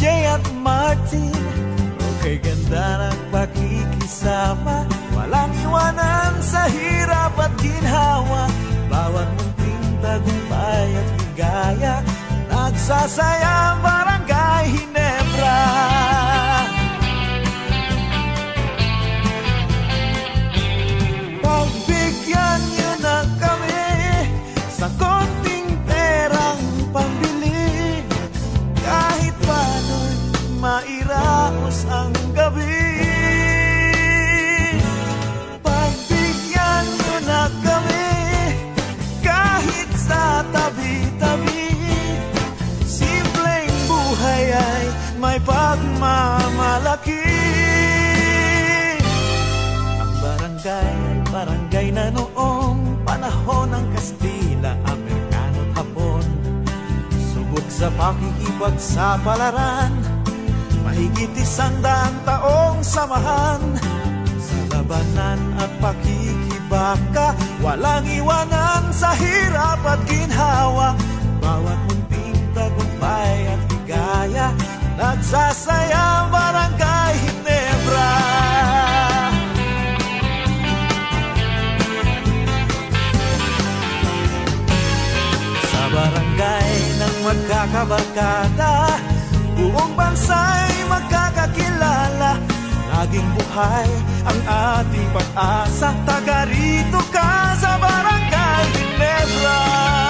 Jay at Martin Okay ganda ng pakikisama. Walang iwanan sa hirap at ginhawa. Bawat munting tagumpay at ligaya. Nagsasayang pagmamalaki. Ang barangay ay barangay na noong panahon ng Kastila, Amerikano at Hapon. Subok sa pakikipagsapalaran Mahigit isang daang taong samahan. Sa labanan at pakikibaka Walang iwanan sa hirap at ginhawa. Bawat munting tagumpay at higaya Nagsasayang barangay Hinebra. Sa barangay ng magkakabarkada Buong bansa'y magkakakilala. Laging buhay ang ating pag-asa. Taga rito ka sa barangay Hinebra.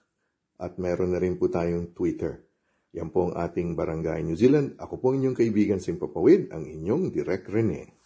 at meron na rin po tayong Twitter. Yan po ang ating Barangay New Zealand. Ako po inyong kaibigan Simpapawid, ang inyong Direk Rene.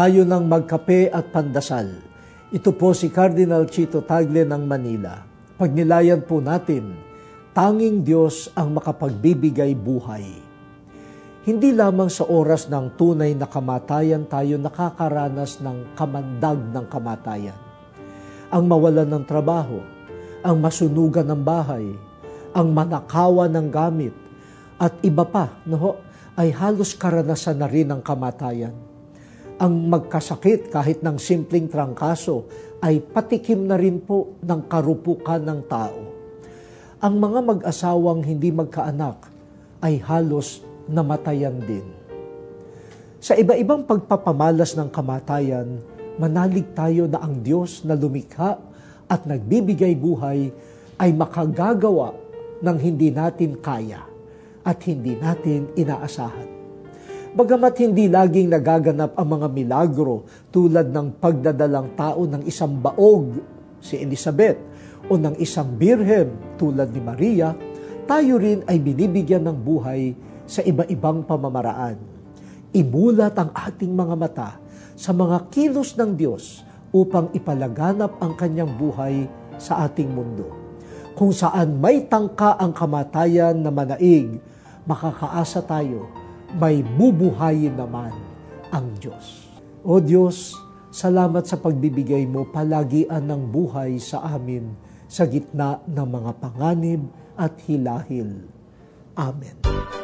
tayo ng magkape at pandasal. Ito po si Cardinal Chito Tagle ng Manila. Pagnilayan po natin, tanging Diyos ang makapagbibigay buhay. Hindi lamang sa oras ng tunay na kamatayan tayo nakakaranas ng kamandag ng kamatayan. Ang mawalan ng trabaho, ang masunugan ng bahay, ang manakawan ng gamit, at iba pa no, ay halos karanasan na rin ng kamatayan ang magkasakit kahit ng simpleng trangkaso ay patikim na rin po ng karupukan ng tao. Ang mga mag-asawang hindi magkaanak ay halos namatayan din. Sa iba-ibang pagpapamalas ng kamatayan, manalig tayo na ang Diyos na lumikha at nagbibigay buhay ay makagagawa ng hindi natin kaya at hindi natin inaasahan. Bagamat hindi laging nagaganap ang mga milagro tulad ng pagdadalang tao ng isang baog, si Elizabeth, o ng isang birhen tulad ni Maria, tayo rin ay binibigyan ng buhay sa iba-ibang pamamaraan. Imulat ang ating mga mata sa mga kilos ng Diyos upang ipalaganap ang kanyang buhay sa ating mundo. Kung saan may tangka ang kamatayan na manaig, makakaasa tayo may bubuhayin naman ang Diyos. O Diyos, salamat sa pagbibigay mo palagian ng buhay sa amin sa gitna ng mga panganib at hilahil. Amen.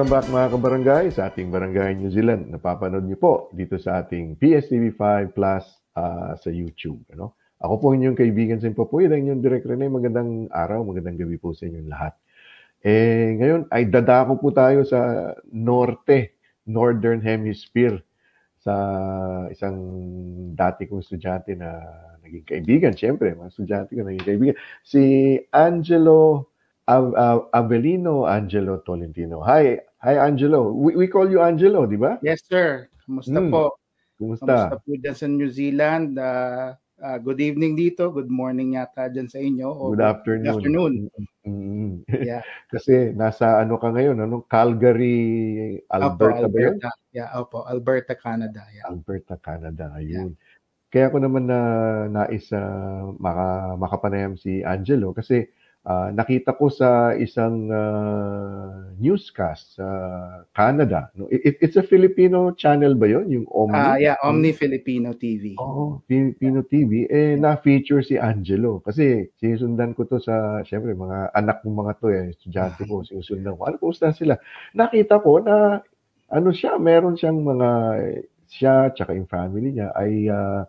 Welcome back mga kabarangay sa ating Barangay New Zealand. Napapanood niyo po dito sa ating PSTV5 Plus uh, sa YouTube. Ano? Ako po inyong kaibigan sa Papuy, ang inyong Direk Rene. Magandang araw, magandang gabi po sa inyong lahat. Eh, ngayon ay dadako po tayo sa norte, Northern Hemisphere sa isang dati kong estudyante na naging kaibigan, siyempre, mga estudyante ko naging kaibigan. Si Angelo Av- Av- Avelino Angelo Tolentino. Hi, hi Angelo. We, we call you Angelo, di ba? Yes, sir. Kumusta Hmm. po? Kumusta? Kumusta po dyan sa New Zealand? Uh, uh, good evening dito. Good morning yata dyan sa inyo. O Good afternoon. Good afternoon. Mm. Yeah. Kasi nasa ano ka ngayon, ano? Calgary, Alberta, Opo, ba yun? Alberta. Yeah, opo. Alberta, Canada. Yeah. Alberta, Canada. Ayun. Kaya ko naman na nais uh, maka, makapanayam si Angelo kasi ah, nakita ko sa isang ah, newscast sa Canada. No? It, it's a Filipino channel ba yun? Yung Omni? Ah, yeah, Omni Filipino TV. Oo, Filipino TV. Eh, na-feature si Angelo. Kasi sinusundan ko to sa, syempre, mga anak ng mga to eh, estudyante ko, sinusundan ko. Ano kumusta sila? Nakita ko na, ano siya, meron siyang mga, siya, tsaka yung family niya, ay ah,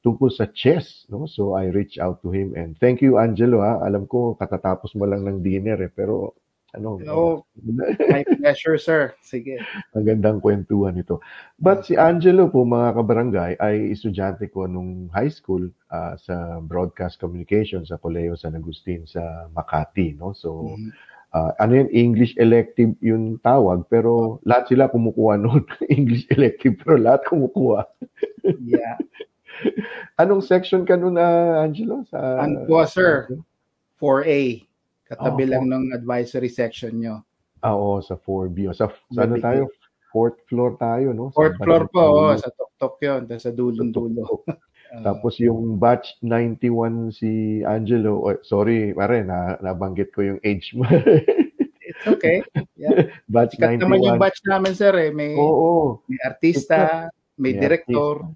tungkol sa chess. No? So, I reached out to him. And thank you, Angelo. Ha? Alam ko, katatapos mo lang ng dinner eh. Pero, ano, Oh, my pleasure, sir. Sige. ang gandang kwentuhan ito. But si Angelo po, mga kabarangay, ay estudyante ko nung high school ah, sa broadcast communication sa Colegio San Agustin sa Makati. No? So, Mhm. ah, ano yun, English elective yung tawag, pero lahat sila kumukuha noon. English elective, pero lahat kumukuha. Yeah. Anong section ka noon, ah, Angelo? Sa, Ano po, sir? 4A. Katabi Oh, lang ng advisory section nyo. Ah, oo, sa 4B. O, Sa, sa ano tayo? Fourth floor tayo, no? Sa Fourth floor po, oh, sa tuktok yun. Tapos sa dulong-dulo. Ah, Tapos yung batch 91 si Angelo, oh, sorry, pare, na, nabanggit ko yung age mo. it's okay. Yeah. batch Sikat 91. naman yung batch namin, sir. Eh. May, Oo. may artista, may May director.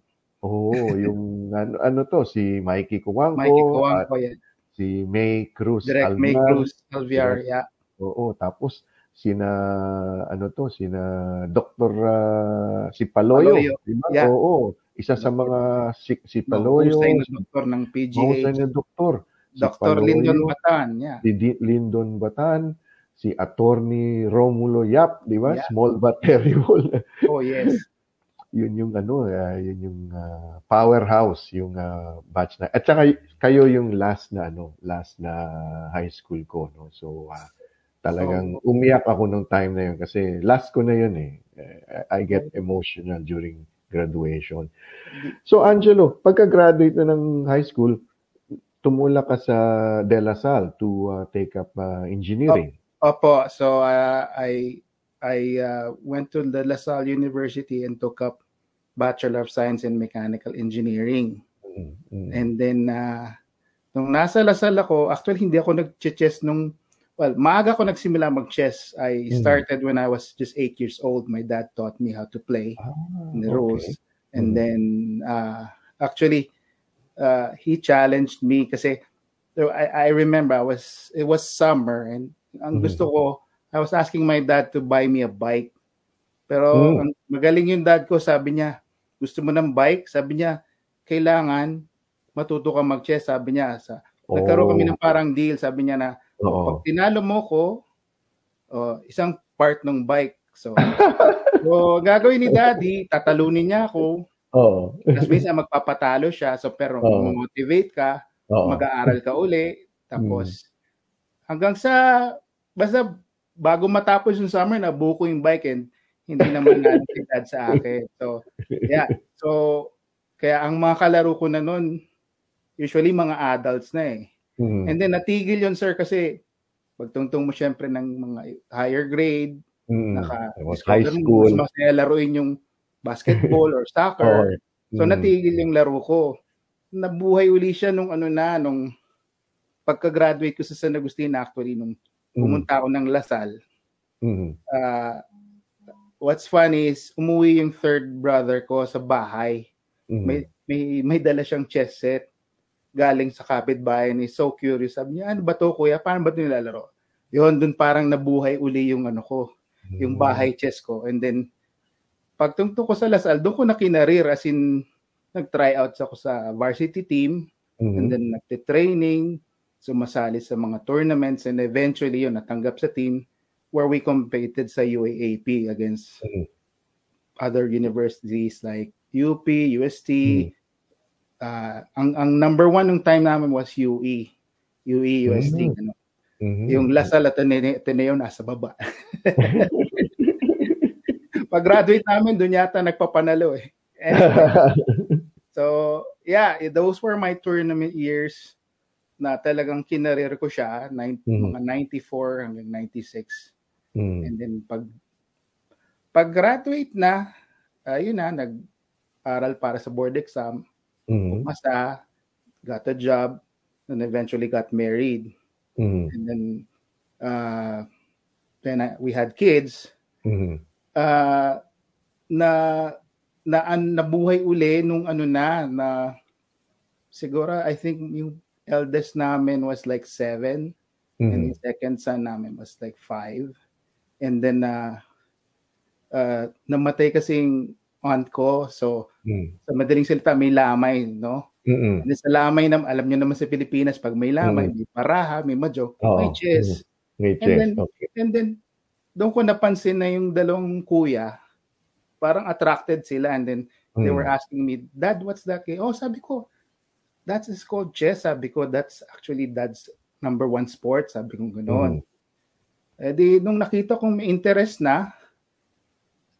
Oo, yung ano, ano to, si Mikey Kuwangko, Mikey Kuwangko, yan. si May Cruz Direct May Alvar. Cruz, Alviar, yeah. Oo, tapos sina ano to, sina Dr. ah, si Paloyo, Paloyo, di ba? yeah. Oo, isa sa mga si, si Paloyo, Mahusay na doktor ng mahusay PGH. na doktor. Si Dr. Paloyo, Lyndon Batan, yeah. si Di- Lyndon Batan, si Attorney Romulo Yap, di ba? Yeah. Small but terrible. Oh, yes. Yun yung ano, ah, yun yung ah, powerhouse, yung ah, batch na. At saka kayo yung last na ano, last na high school ko, no. So ah, talagang umiyak ako nung time na yun kasi last ko na yun eh. I get emotional during graduation. So Angelo, pagka-graduate na ng high school, tumula ka sa De La Salle to ah, take up ah, engineering. Opo, so uh, I I uh, went to the La Salle University and took up Bachelor of Science in Mechanical Engineering. Mm, mm. And then, uh, nung nasa Lasal ako, actually hindi ako nag-chess nung, well, maaga ako nagsimula mag-chess. I Mm. started when I was just eight years old. My dad taught me how to play Ah, the okay. rules. And Mm. then, uh, actually, uh, he challenged me kasi so I, I remember I was, it was summer and ang Mhm. gusto ko, I was asking my dad to buy me a bike. Pero Mm. ang magaling yung dad ko, sabi niya, gusto mo ng bike? Sabi niya, kailangan matuto ka mag-chess. Sabi niya, sa, nagkaroon kami ng parang deal. Sabi niya na, Oo. pag tinalo mo ko, oh, isang part ng bike. So, so gagawin ni daddy, tatalunin niya ako. Oo. Tapos minsan magpapatalo siya. So, pero Oo. motivate ka, Oo. mag-aaral ka uli. Tapos, Hmm. hanggang sa, basta bago matapos yung summer, nabuko yung bike and hindi naman natin sa akin. So, yeah. So, kaya ang mga kalaro ko na nun, usually mga adults na eh. Mm. And then natigil yun sir kasi pagtungtong mo syempre ng mga higher grade, Mm. naka high school. mas laruin yung basketball or soccer. So Mm. natigil yung laro ko. Nabuhay uli siya nung ano na, nung pagka-graduate ko sa San Agustin actually, nung Mm. pumunta ako ng Lasal. Mm. ah, what's funny is, umuwi yung third brother ko sa bahay. Mm. May, may, may dala siyang chess set galing sa kapitbahay ni so curious. Sabi niya, ano ba to kuya? Paano ba ito nilalaro? Yun, dun parang nabuhay uli yung ano ko. yung bahay chess ko. And then, pagtungtong ko sa Lasal, doon ko na kinarir as in, nag-tryouts ako sa varsity team. Mhm. And then, nagte-training, sumasali sa mga tournaments, and eventually, yun, natanggap sa team where we competed sa UAAP against Mhm. other universities like UP, UST. Mhm. Uh, ang ang number one ng time namin was. UE. UE, UST. Mhm. Ano. Mhm. Yung Lasal at Ateneo, nasa baba. Pag-graduate namin, doon yata nagpapanalo eh. Anyway, so, yeah, eh, those were my tournament years na talagang kinarir ko siya, nine, Mhm. mga 94 hanggang 96. Mhm. And then pag pag-graduate na, ayun na, nag-aral para sa board exam, Mhm. masa, got a job, and eventually got married. Mhm. And then, uh, then I- we had kids. Mhm. Uh, na na an, nabuhay uli nung ano na na siguro I think yung eldest namin was like seven and Mhm. yung second son namin was like five and then uh, uh, namatay kasing aunt ko so Mhm. sa madaling salita may lamay no and then sa lamay na alam niyo naman sa Pilipinas pag may lamay Mm. may paraha may majok Oo. may chess May And chess. then- Okay. And then, doon ko napansin na yung dalawang kuya, parang attracted sila. And then, they Mhm. were asking me, Dad, what's that game? Oh, sabi ko, that's is called chess. Sabi ko, that's actually dad's number one sport. Sabi ko gano'n. Eh di, nung nakita kong may interest na,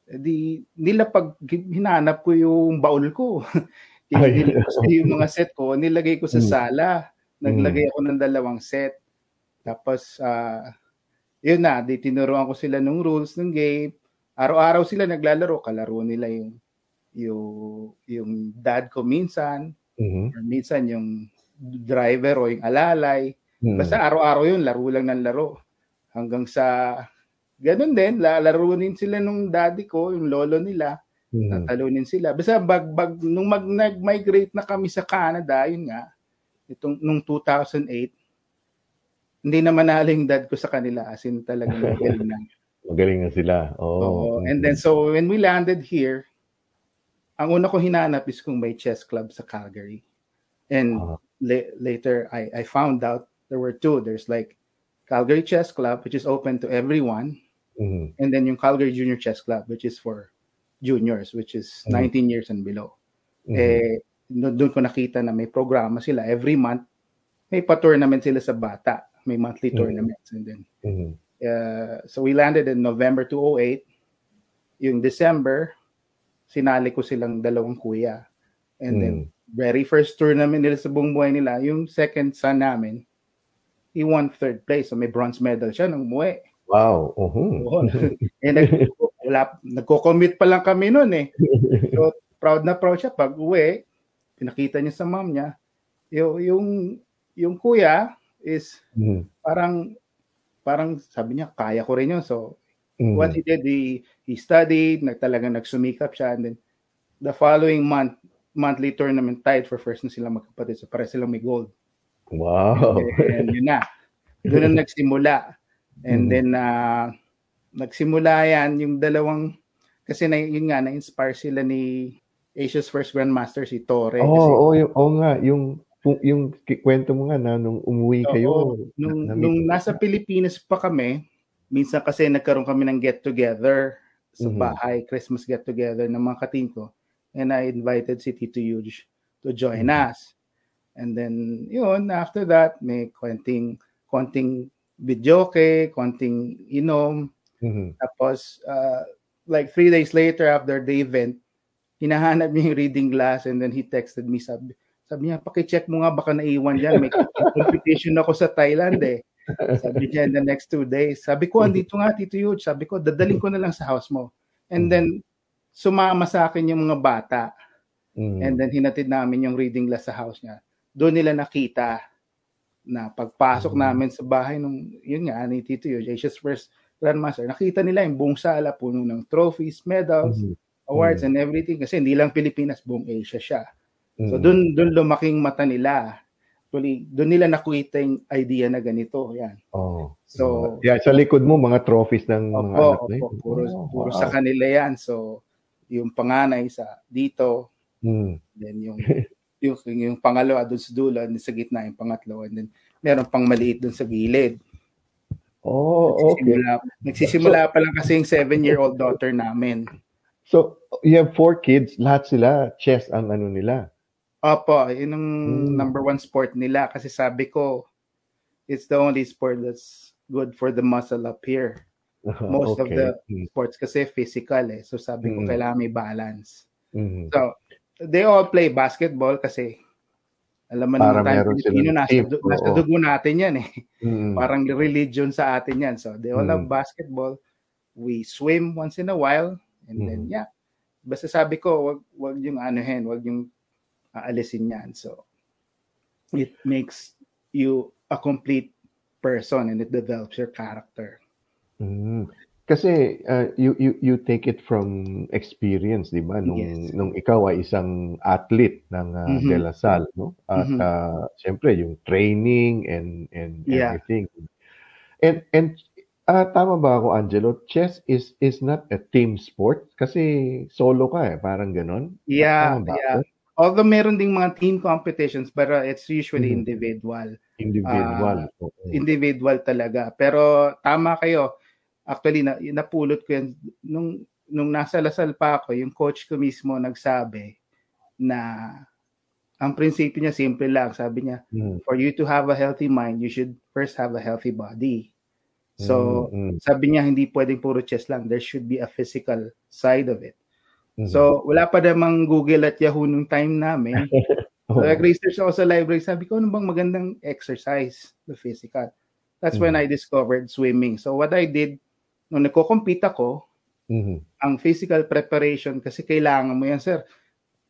eh di, nila pag hinanap ko yung baul ko. Ay. Tinigil ko yung mga set ko, nilagay ko sa Mm. sala. Naglagay ako ng dalawang set. Tapos, ah, yun na, di tinuruan ko sila ng rules ng game. Araw-araw sila naglalaro, kalaro nila yung yung yung dad ko minsan, Mhm. or minsan yung driver o yung alalay. Mhm. Basta araw-araw yun, laro lang ng laro. Hanggang sa, ganun din, lalarunin sila nung daddy ko, yung lolo nila, Mhm. tatalunin sila. Basta bag, bag, nung mag, nag-migrate na kami sa Canada, yun nga, itong, nung 2008, hindi na manalo yung dad ko sa kanila, as in talagang magaling na. Magaling na sila. Oo. Oh. And then, so, when we landed here, ang una ko hinanap is kung may chess club sa Calgary. And Ah. la- later, I, I found out there were two. There's like Calgary Chess Club, which is open to everyone. Mhm. And then yung Calgary Junior Chess Club, which is for juniors, which is Mhm. 19 years and below. Mhm. Eh, doon ko nakita na may programa sila. Every month, may pa-tournament sila sa bata. May monthly Mhm. tournaments. And then, Mhm. uh, so we landed in November 2008. Yung December, sinali ko silang dalawang kuya. And then, Mhm. very first tournament nila sa buong buhay nila, yung second son namin, he won third place. So may bronze medal siya nung umuwi. Wow. Oo. eh, nag, wala, nagko-commit pa lang kami noon eh. So, proud na proud siya. Pag uwi, pinakita niya sa mom niya, yung, yung, yung kuya is Mhm. parang, parang sabi niya, kaya ko rin yun. So, Mhm. what he did, he, he studied, nag, talagang nagsumikap siya. And then, the following month, monthly tournament tied for first na sila magkapatid. So, para silang may gold. Wow. And yun na. Doon na nagsimula. And Mm. then, uh, nagsimula yan, yung dalawang, kasi na, yun nga, na-inspire sila ni Asia's first grandmaster, si Torre. Oo, kasi, oh, yung, oh nga, yung, yung kwento mo nga na nung umuwi Oo, kayo. nung, na- nung nasa Pilipinas pa kami, minsan kasi nagkaroon kami ng get-together sa Mhm. bahay, Christmas get-together ng mga kating ko. And I invited si Tito Huge to join Mhm. us. And then, yun, after that, may konting, konting videoke, konting inom. Mhm. Tapos, uh, like three days later after the event, hinahanap niya yung reading glass and then he texted me, sabi, sabi niya, pakicheck mo nga, baka naiwan dyan. May competition ako sa Thailand eh. Sabi niya, in the next two days. Sabi ko, andito nga, Tito Huge. Sabi ko, dadaling ko na lang sa house mo. And then, sumama sa akin yung mga bata. Mhm. And then, hinatid namin yung reading glass sa house niya. Doon nila nakita na pagpasok Mhm. namin sa bahay nung, yun nga, ni Tito Huge, Asia's first Grandmaster, nakita nila yung buong sala, puno ng trophies, medals, Mhm. awards, Mhm. and everything. Kasi hindi lang Pilipinas, buong Asia siya. So Mhm. doon doon lumaking mata nila. actually, doon nila nakita yung idea na ganito. Yan. Oh. So, yeah, sa likod mo, mga trophies ng mga Opo, anak na yun. opo, puro, Oh, puro wow. sa kanila yan. So, yung panganay sa dito, Mm. then yung yung, yung pangalawa doon sa dulo, and sa gitna yung pangatlo, and then meron pang maliit doon sa gilid. Oh, okay. Nagsisimula, nagsisimula pa lang kasi yung seven-year-old daughter namin. So, you have four kids, lahat sila chess ang ano nila. Opo, yun ang Mm. number one sport nila kasi sabi ko, it's the only sport that's good for the muscle up here. Most of Okay. the Mm. sports kasi physical eh. So sabi ko, Mm. kailangan may balance. Mm. So, they all play basketball kasi alam mo naman tayo Pilipino, nasa, team, du- nasa dugo natin yan eh. Mm. Parang religion sa atin yan. So, they all love Mm. basketball. We swim once in a while. And then, Mm. yeah. Basta sabi ko, wag, wag yung anuhin, wag yung aalisin yan. So, it makes you a complete person and it develops your character. Mm. Kasi uh, you you you take it from experience, 'di ba? Nung Yes. nung ikaw ay isang athlete ng uh, Mhm. De La Salle, no? At Mhm. uh, siyempre yung training and and Yeah. everything. And and ah tama ba ako, Angelo? Chess is is not a team sport kasi solo ka eh, parang ganon. Yeah, Tama ba yeah. ako? Although meron ding mga team competitions, but uh, it's usually Mhm. individual. Individual. Oo. individual talaga. Pero tama kayo. Actually, na, napulot ko yan. Nung, nung nasa Lasal pa ako, yung coach ko mismo nagsabi na ang prinsipyo niya simple lang. Sabi niya, Mm. for you to have a healthy mind, you should first have a healthy body. So, Mm, mm, sabi niya, hindi pwedeng puro chess lang. There should be a physical side of it. mm. So, wala pa namang Google at Yahoo nung time namin. Oo. So, nag-research ako sa library. Sabi ko, ano bang magandang exercise? The physical. That's when Mm. I discovered swimming. So, what I did, nung nagko-compete ako, Mhm. ang physical preparation, kasi kailangan mo yan, sir.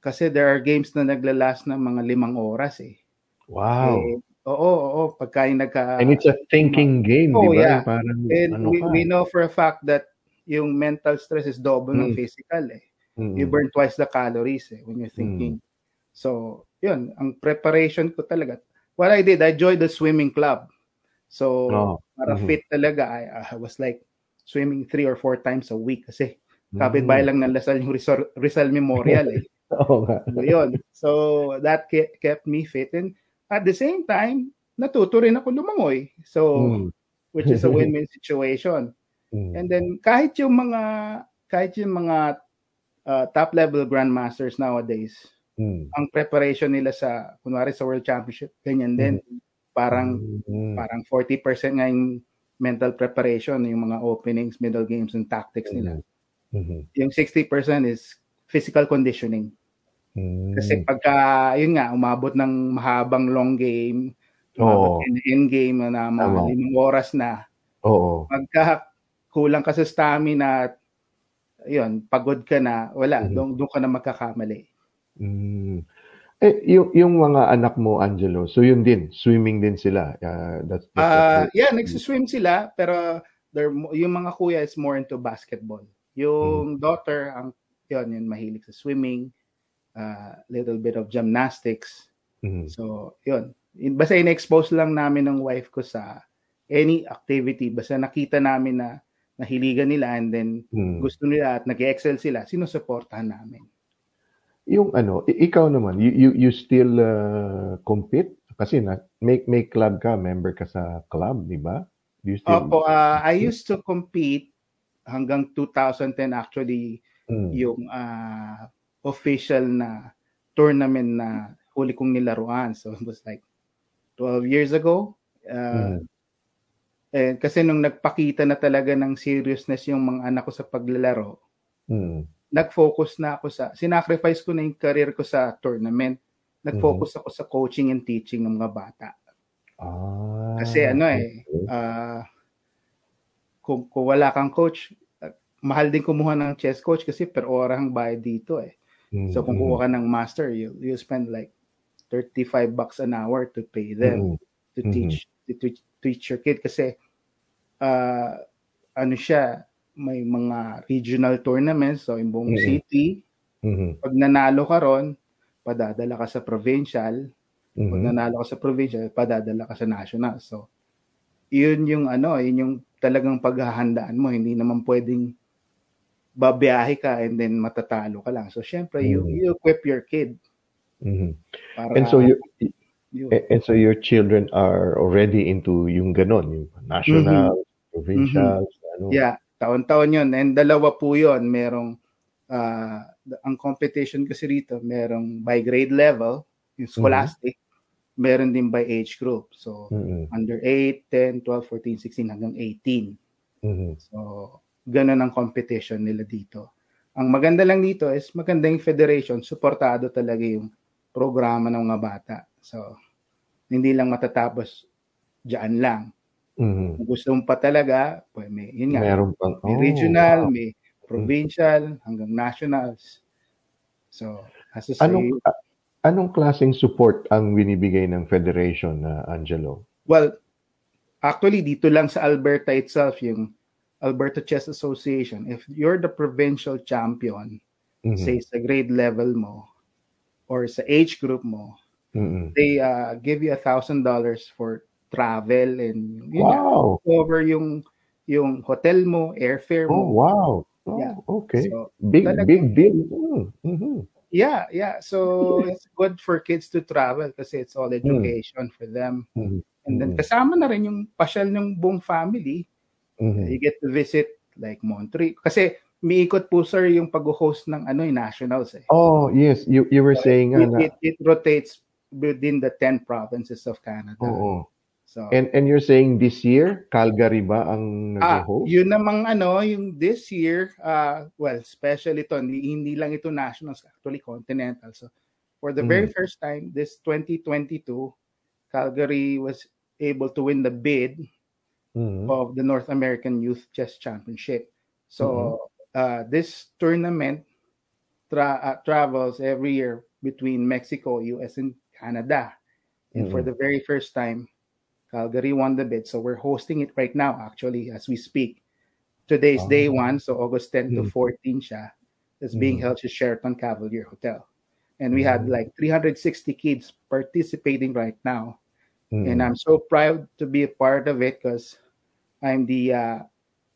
Kasi there are games na naglalas ng mga limang oras eh. Wow. Eh, oo, oo. Pagka yung nagka... And it's a thinking game, Oh, di ba? yeah. Parang And ano we, ka. we know for a fact that yung mental stress is double ng Mm. physical eh. Mm, You burn twice the calories eh, when you're thinking. So, yun, ang preparation ko talaga. What I did, I joined the swimming club. So, Oh, para mhm. fit talaga, I, I was like swimming three or four times a week kasi Mm. kapitbahay lang ng Lasal yung Rizal, Rizal Memorial eh. Oo nga. So, yun. So, that ke- kept me fit. And at the same time, natuto rin ako lumangoy. So, Mm, which is a win-win situation. mm. And then kahit yung mga kahit yung mga uh, top level grandmasters nowadays, Mm. ang preparation nila sa kunwari sa World Championship, ganyan din. Parang Mm. parang 40% nga yung mental preparation, yung mga openings, middle games and tactics nila. Mhm. Yung 60% is physical conditioning. Mm. Kasi pagka yun nga umabot ng mahabang long game, umabot in end game na mga Tama. limang oras na, Oo. pagka kulang ka sa stamina at yun, pagod ka na, wala, Mhm. doon doon ka na magkakamali. Mm. Eh, yung, yung mga anak mo, Angelo, so yun din, swimming din sila. Uh, that's, that's Ah, what yeah, nagsiswim sila pero they're, yung mga kuya is more into basketball. Yung daughter, ang yun, yun mahilig sa swimming, uh, little bit of gymnastics. Mhm. So, yun. In- Basta in-expose lang namin ng wife ko sa any activity. Basta nakita namin na nahiligan nila and then Mm. gusto nila at nag-excel sila, sinusuportahan namin. Yung ano, ikaw naman, you, you, you still uh, compete? Kasi na, may, may club ka, member ka sa club, di ba? Do you still... Opo, uh, I used to compete hanggang 2010 actually Mm. yung ah, official na tournament na huli kong nilaruan. So it was like 12 years ago. Uh, Mm. eh, kasi nung nagpakita na talaga ng seriousness yung mga anak ko sa paglalaro, Mm. Nag-focus na ako sa, sinacrifice ko na yung career ko sa tournament. Nag-focus ako sa coaching and teaching ng mga bata. Ah, Kasi ano eh, ah, kung, kung wala kang coach, ah, mahal din kumuha ng chess coach kasi per ora ang bayad dito eh. Mm, So kung mm, kuha ka ng master, you you spend like 35 bucks an hour to pay them mm, to teach to teach, teach your kid kasi uh, ano siya, may mga regional tournaments so yung buong Mhm. city, mhm, pag nanalo ka ron, padadala ka sa provincial, Pag Mhm. nanalo ka sa provincial, padadala ka sa national. So, yun yung ano, yun yung talagang paghahandaan mo. Hindi naman pwedeng babiyahe ka and then matatalo ka lang. So, syempre, you, Mhm. you equip your kid Mhm. para And so you yun. and so your children are already into yung ganon, yung national, provincial, ano. Mm-hmm. Yeah, taon-taon yun. And dalawa po yun. Merong, ah, ang competition kasi rito, merong by grade level, yung scholastic, meron din by age group. So, Mhm. under 8, 10, 12, 14, 16, hanggang 18. Mhm. So, ganun ang competition nila dito. Ang maganda lang dito is maganda yung federation, suportado talaga yung programa ng mga bata. So, hindi lang matatapos dyan lang. Mhm. Kung gusto mo pa talaga, pues may, yun nga, Meron pang may oh, regional, wow. may provincial, hanggang nationals. So, as say, Anong anong klaseng support ang binibigay ng federation na Angelo? well, actually, dito lang sa Alberta itself, yung Alberta Chess Association, if you're the provincial champion, Mhm. say sa grade level mo, or sa age group mo, Mhm. they uh, give you a thousand dollars for travel and yun nga, Wow. cover yung yung hotel mo, airfare Oh, mo. wow. Oh, Yeah. okay. So, Big talagang- big deal. Mm, mhm. Yeah, yeah. So it's good for kids to travel kasi it's all education for them. Mhm. And then Mhm. kasama na rin yung pasyal ng buong family. Mhm. You get to visit like Montreal. Kasi miikot po sir yung pag-host ng ano yung nationals eh. Oh, yes, you you were saying nga It, na it, it rotates within the 10 provinces of Canada. Oo. So And and you're saying this year Calgary ba ang Ah, nag-host? yun namang ano, yung this year, uh, well, especially to, hindi, hindi lang ito nationals, actually continental. So, for the very Mm. first time, this 2022, Calgary was able to win the bid Mhm. of the North American Youth Chess Championship. So, Mm-hmm. uh, this tournament tra- uh, travels every year between Mexico, US, and Canada. And for Mhm. the very first time, Calgary won the bid. So we're hosting it right now, actually, as we speak. Today's day Ah. one, so August 10 to Mhm. 14 siya. It's being Mhm. held at Sheraton Cavalier Hotel. And we had like 360 kids participating right now. And I'm so proud to be a part of it because I'm the uh,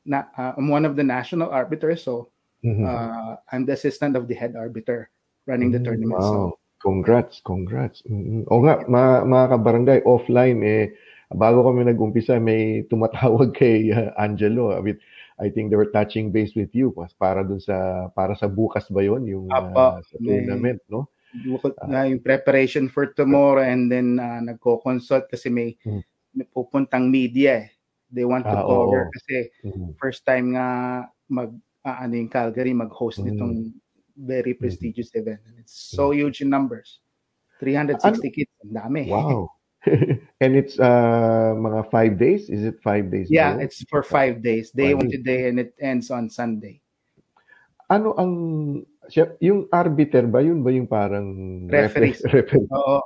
na, uh, I'm one of the national arbiters. So Mhm. uh, I'm the assistant of the head arbiter running the Mm, tournament. So Wow. Congrats, congrats. Mhm. O nga, mga, mga kabarangay, offline, eh, bago kami nag-umpisa, may tumatawag kay uh, Angelo. I, mean, I think they were touching base with you pas- para dun sa para sa bukas ba yon yung Apa, uh, sa may- tournament, no? bukod na yung preparation for tomorrow and then uh, nagko-consult kasi may, Mm. may pupuntang media eh. They want to Ah, cover oo. kasi Mhm. first time nga mag ah, ano yung Calgary mag-host Mm. nitong very prestigious event. And it's so huge in numbers. 360 kids, ang dami. Wow. And it's uh, mga five days? Is it five days? Yeah, yun? it's for five days. Day one today and it ends on Sunday. Ano ang yung arbiter ba yun ba yung parang Referees. referee? Oo.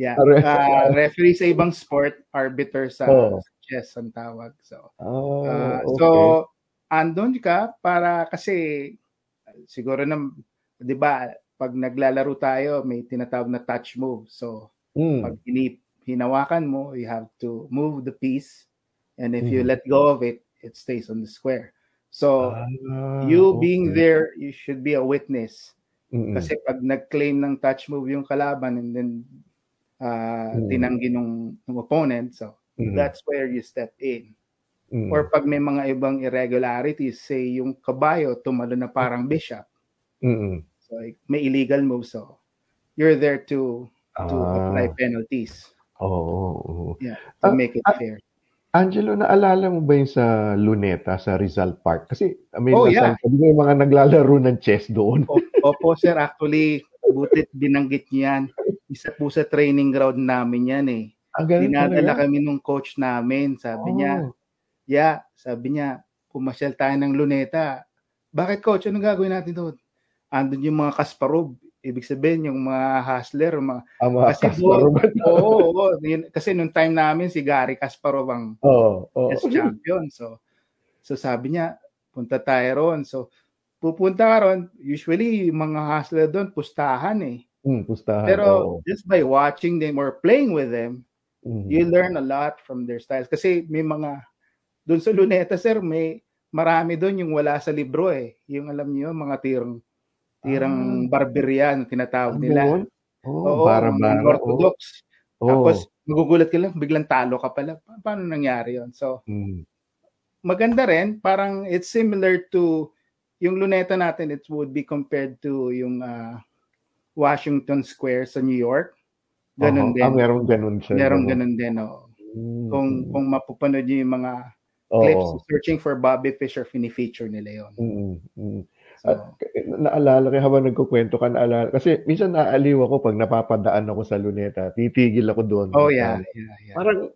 Yeah. Ah, Uh, referee sa ibang sport, arbiter sa Oo. chess ang tawag. So, Oh, Ah, okay. So, andun ka para kasi siguro na, 'di ba, pag naglalaro tayo, may tinatawag na touch move. So, Mm. pag hini, hinawakan mo, you have to move the piece and if you Mhm. let go of it, it stays on the square. So, Ah, you being okay. there, you should be a witness. Mm-mm. Kasi pag nag-claim ng touch move yung kalaban and then uh, Mm. tinanggi nung, nung opponent, so Mhm. that's where you step in. Mm. Or pag may mga ibang irregularities, say yung kabayo tumalo na parang bishop, Mm-mm. so may illegal move, so you're there to to Ah. apply penalties. Oo. oo. Yeah, to Ah, make it ah, fair. Angelo, naalala mo ba yung sa Luneta, sa Rizal Park? Kasi may Oh, nasa- yeah. sabi mo, yung mga naglalaro ng chess doon. O- Opo, sir, actually, butit binanggit niyan. Isa po sa training ground namin yan eh. Ang ganun Dinadala talaga? kami nung coach namin. Sabi Oh. niya, yeah, sabi niya, pumasyal tayo ng luneta. Bakit coach? Anong gagawin natin doon? Andun yung mga Kasparov. Ibig sabihin, yung mga hustler, mga Ang mga Kasi Kasparov. Oo, oo. Yun- Kasi nung time namin, si Gary Kasparov ang Oo. oo. chess champion. So, so sabi niya, punta tayo ron. So, pupunta ka ron, usually, mga hustler doon, pustahan eh. Mm, pustahan. Pero oo. just by watching them or playing with them, Mhm. you learn a lot from their styles. Kasi may mga, doon sa Luneta, sir, may marami doon yung wala sa libro eh. Yung alam niyo, mga tirang, tirang barbarian, tinatawag Ano nila. yun? Oo, Oo, bara. Orthodox. Oo. Tapos, magugulat ka lang, biglang talo ka pala. Pa- paano nangyari yon So, Mm. maganda rin. Parang it's similar to yung luneta natin, it would be compared to yung ah, Washington Square sa New York. Ganun Oo. din. Ah, meron ganun siya. Meron no? ganun din. Oh. Mm, Kung, kung mapupanood niyo yung mga Oo. clips, searching for Bobby Fischer, fini-feature nila yon. Mm, mm. So, At naalala ko habang nagkukwento ka, naalala, kasi minsan naaliw ako pag napapadaan ako sa luneta, titigil ako doon. oh yeah, yeah, yeah. Parang,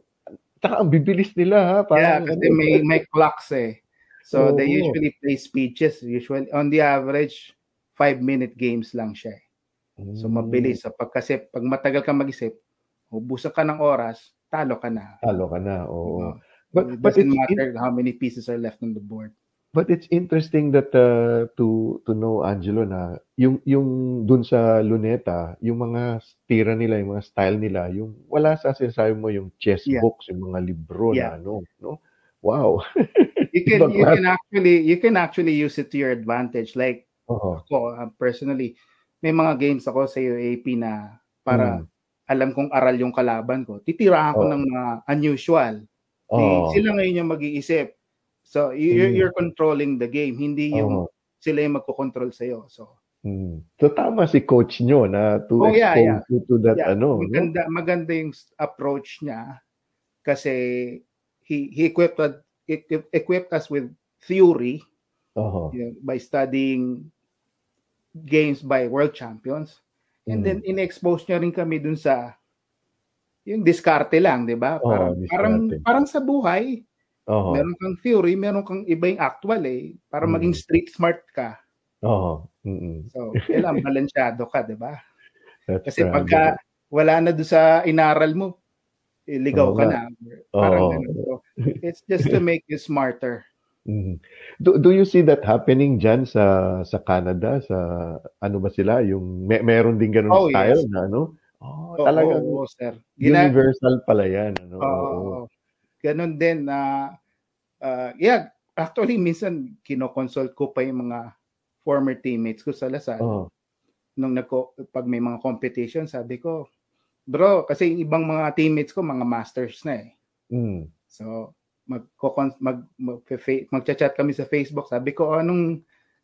taka ang bibilis nila ha. yeah, Parang, kasi ano, may, may clocks eh. So, they Oo. usually play speeches. Usually, on the average, five-minute games lang siya. eh. So, Mm, mabilis. So, pag, kasi pag matagal ka mag-isip, ubusan ka ng oras, talo ka na. Talo ka na, oo. Diba? But, it but, doesn't matter how many pieces are left on the board. But it's interesting that uh, to to know Angelo na yung yung dun sa luneta, yung mga tira nila, yung mga style nila, yung wala sa sinasabi mo yung chess Yeah. books, yung mga libro Yeah. na ano, no? Wow. You can you can actually you can actually use it to your advantage. Like Oo. ako uh, personally, may mga games ako sa UAP na para Mm. alam kong aral yung kalaban ko. Titirahan ko Oo. ng mga unusual. Eh, Oo. sila ngayon yung mag-iisip. So you- you're, Mm. you're controlling the game, hindi yung Oo. sila yung magko-control sa So Mm. So tama si coach nyo na to Oh, yeah, expose yeah. you to that yeah, ano, no? maganda maganda yung approach niya kasi he he equipped equipped us with theory Oo. you know, by studying games by world champions and Mm. then in-expose niya rin kami dun sa yung diskarte lang, 'di ba? Parang parang diskarte. parang sa buhay, Oo. meron kang theory, meron kang iba yung actual eh, para Mm. maging street smart ka. Oo. Mm-mm. So, kailangan balansyado ka, 'di ba? Kasi right. pagka wala na doon sa inaral mo, eh, ligaw Oo ka na. Parang Oo. ganun. So, it's just to make you smarter. Mhm. Do, do you see that happening dyan sa sa Canada sa ano ba sila yung may, meron din ganun Oh, style yes. na ano? Oh, Oo, talagang oo, sir. Gina- universal pala yan ano. Oo, Oo. oo. Ganun din na ah, yeah, actually minsan kinoconsult ko pa yung mga former teammates ko sa Lasal. Oo. Nung nagko pag may mga competition, sabi ko, bro, kasi yung ibang mga teammates ko mga masters na eh. Mm. So mag mag mag magcha-chat kami sa Facebook. Sabi ko, "Oh, anong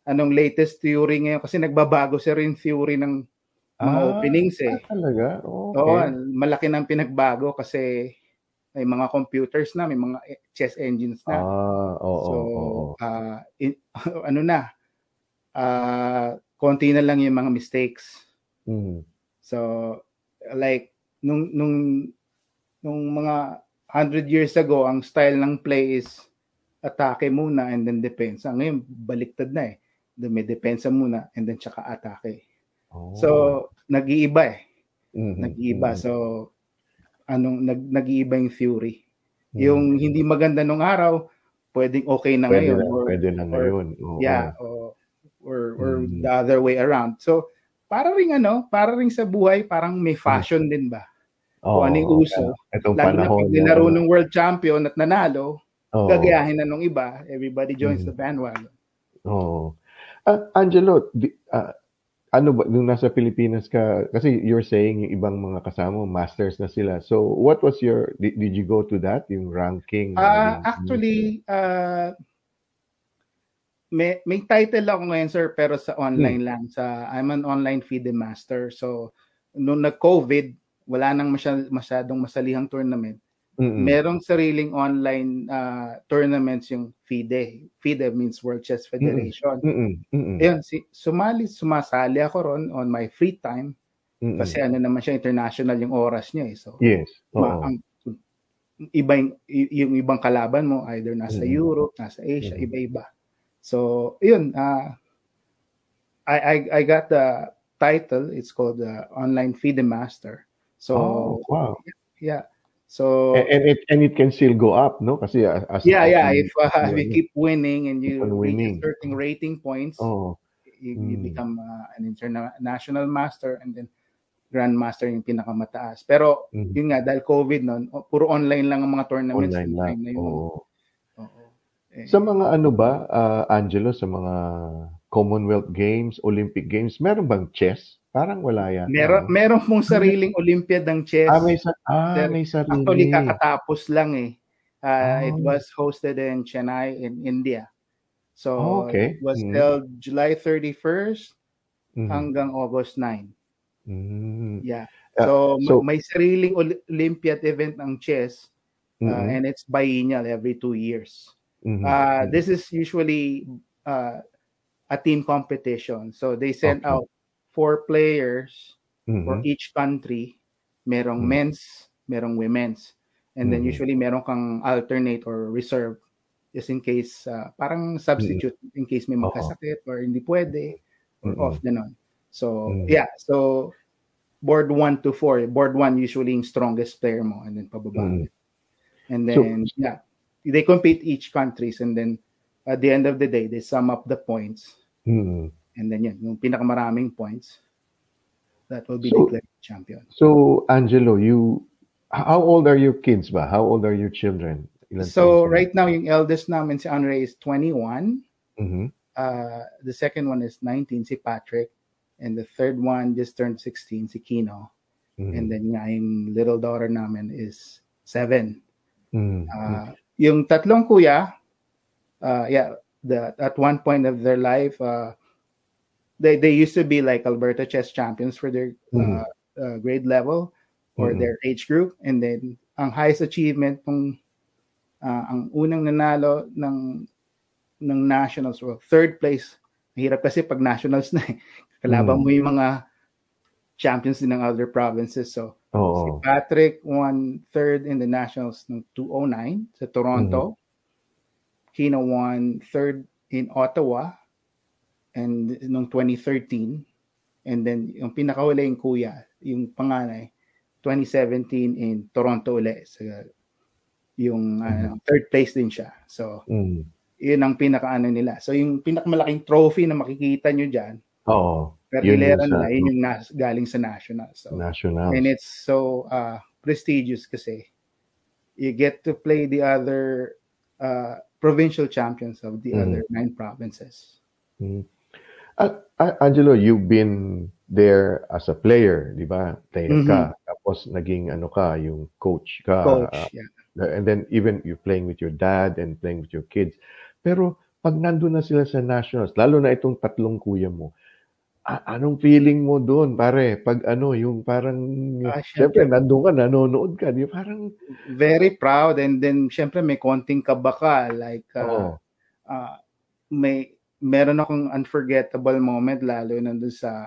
anong latest theory ngayon kasi nagbabago sir yung theory ng mga Ah, openings eh. Ah, talaga? Oo, Okay. malaki nang pinagbago kasi may mga computers na, may mga e- chess engines na. Ah, oo, so, oo. ah, in- ano na, ah, konti na lang yung mga mistakes. Mm. So, like, nung, nung, nung mga 100 years ago, ang style ng play is atake muna and then depensa. Ngayon, baliktad na eh. Then may depensa muna and then tsaka atake. Oh. So, nag-iiba eh. Mhm, Nag-iiba. mhm. So, anong nag nag-iiba yung theory. Mhm. Yung hindi maganda nung araw, pwedeng okay na pwede ngayon. na, or, pwede na ngayon. Oo. Yeah, or, or, or Mm. the other way around. So, para ring ano, para ring sa buhay, parang may fashion din ba? Oo, kung ano yung oo. uso. Itong Lalo na panahon pag nilaro ano, ng world champion at nanalo, oo. gagayahin na nung iba, everybody joins Mhm. the bandwagon. Oo. Ah, Angelo, ah, ano ba, nung nasa Pilipinas ka, kasi you're saying yung ibang mga kasama, masters na sila. So, what was your, did, did you go to that, yung ranking? Ah, yung- actually, uh, may may title ako ngayon sir pero sa online Hmm. lang sa I'm an online FIDE master. So nung nag-COVID, wala nang masyad, masyadong masalihang tournament. Mm-mm. Merong sariling online ah, tournaments yung FIDE. FIDE means World Chess Federation. Mm-mm. Mm-mm. Ayun, si, sumali, sumasali ako ron on my free time Mm-mm. kasi ano naman siya, international yung oras niya eh. So, Yes. ma- ang, iba yung, yung ibang kalaban mo, either nasa Mhm. Europe, nasa Asia, Mhm. iba-iba. So, yun, ah I, I, I got the title, it's called the Online FIDE Master. So, oh, wow. yeah. So, And, and it and it can still go up, no? Kasi as, as yeah, as yeah, you- if, uh, ano, keep winning and you winning. certain rating points, Oh. you, you Mm. become uh, an international master and then grandmaster yung pinakamataas. Pero Mhm. yun nga dahil COVID noon, puro online lang ang mga tournaments Online lang. na yun. Oo. Oo. Eh, Sa mga ano ba, ah, Angelo, sa mga Commonwealth Games, Olympic Games, meron bang chess? Parang wala yan. meron meron pong sariling Olympiad ng chess. Ah, may, sa, ah, Sir, may sarili. Actually kakatapos lang eh. Uh, It Oh. was hosted in Chennai in India. So Oh, okay. it was Mhm. held July 31st Mhm. hanggang August 9. Mhm. Yeah. Ah, So, so- may sariling Olympiad event ng chess uh, Mhm. and it's biennial every two years. Mhm. Uh, this is usually uh, a team competition. So they send Okay. out four players for Mhm. each country. Merong Mhm. men's, merong women's. And then Mhm. usually meron kang alternate or reserve just in case, uh, parang substitute in case may magkasakit or hindi pwede or Mhm. off ganon. So, Mhm. yeah. So, board 1 to 4. Board 1 usually yung strongest player mo and then pababa. And So- then, yeah. They compete each countries and then at the end of the day, they sum up the points Mhm. And then yun, yung pinakamaraming points that will be So- declared champion. So, Angelo, you, how old are your kids ba? How old are your children? Ilan So right now, yung eldest namin si Andre is 21. Mhm. Uh, the second one is 19, si Patrick. And the third one just turned 16, si Kino. Mhm. And then nga, yung little daughter namin is 7. Mhm. Uh, yung tatlong kuya, uh, yeah, the, at one point of their life, uh, they, they used to be like Alberta chess champions for their uh, Mhm. uh, grade level or Mhm. their age group. And then, ang highest achievement ng uh, ang unang nanalo ng ng nationals, well, third place. Mahirap kasi pag nationals na eh. Kalaban Mhm. mo yung mga champions din ng other provinces. So, Si Oo. Patrick won third in the nationals ng 209 sa Toronto. Kino won third in Ottawa and nung 2013. And then yung pinakahuli yung kuya, yung panganay, 2017 in Toronto ulit. Sa, yung ano, third place din siya. So, Mhm. yun ang pinakaano nila. So, yung pinakamalaking trophy na makikita nyo dyan, Oo. sa nila, yun yung nas, galing sa national. So, national. and it's so uh, prestigious kasi you get to play the other uh, provincial champions of the Mhm. other nine provinces. Mm. Ah, ah, Angelo, you've been there as a player, di ba? Player ka. Tapos naging ano ka, yung coach ka. Coach, ah, yeah. and then even you playing with your dad and playing with your kids. Pero pag nandun na sila sa nationals, lalo na itong tatlong kuya mo, a- anong feeling mo doon, pare? Pag ano, yung parang, Ah, syempre, syempre. nandun ka, nanonood ka, di parang, Very proud and then syempre may konting kaba ka like uh, oo. uh, may meron akong unforgettable moment lalo nandun sa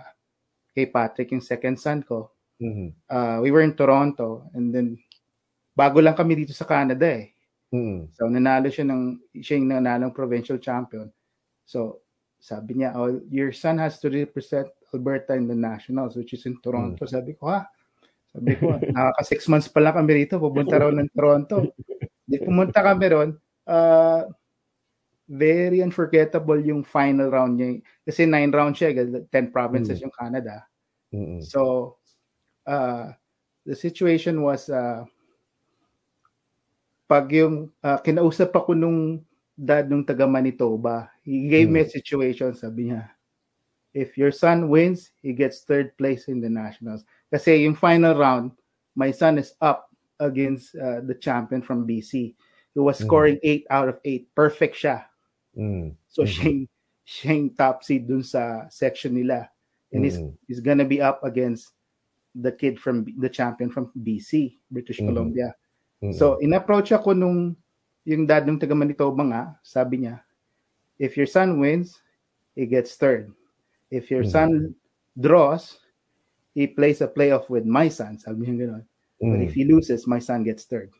kay Patrick yung second son ko. Mhm. Uh, we were in Toronto and then bago lang kami dito sa Canada eh. Mhm. So nanalo siya ng siya yung nanalong provincial champion. So sabi niya, oh, your son has to represent Alberta in the nationals which is in Toronto. Sabi ko, ha? Sabi ko, nakaka six months pa lang kami rito, pupunta raw ng Toronto. Di pumunta kami ron. Uh, very unforgettable yung final round niya. Kasi nine rounds siya, 10 provinces yung Canada. Mhm. So, uh, the situation was, uh, pag yung, uh, kinausap ako nung dad nung taga Manitoba, he gave me a situation, sabi niya, if your son wins, he gets third place in the nationals. Kasi yung final round, my son is up against uh, the champion from BC. He was scoring 8 out of 8. Perfect siya. Mhm. So siya, yung, siya yung top seed dun sa section nila. And he's, Mhm. he's gonna be up against the kid from the champion from BC, British Mhm. Columbia. Mhm. So in-approach ako nung yung dad ng taga Manitoba nga, sabi niya, if your son wins, he gets third. If your Mhm. son draws, he plays a playoff with my son. Sabi niya gano'n. But Mhm. if he loses, my son gets third.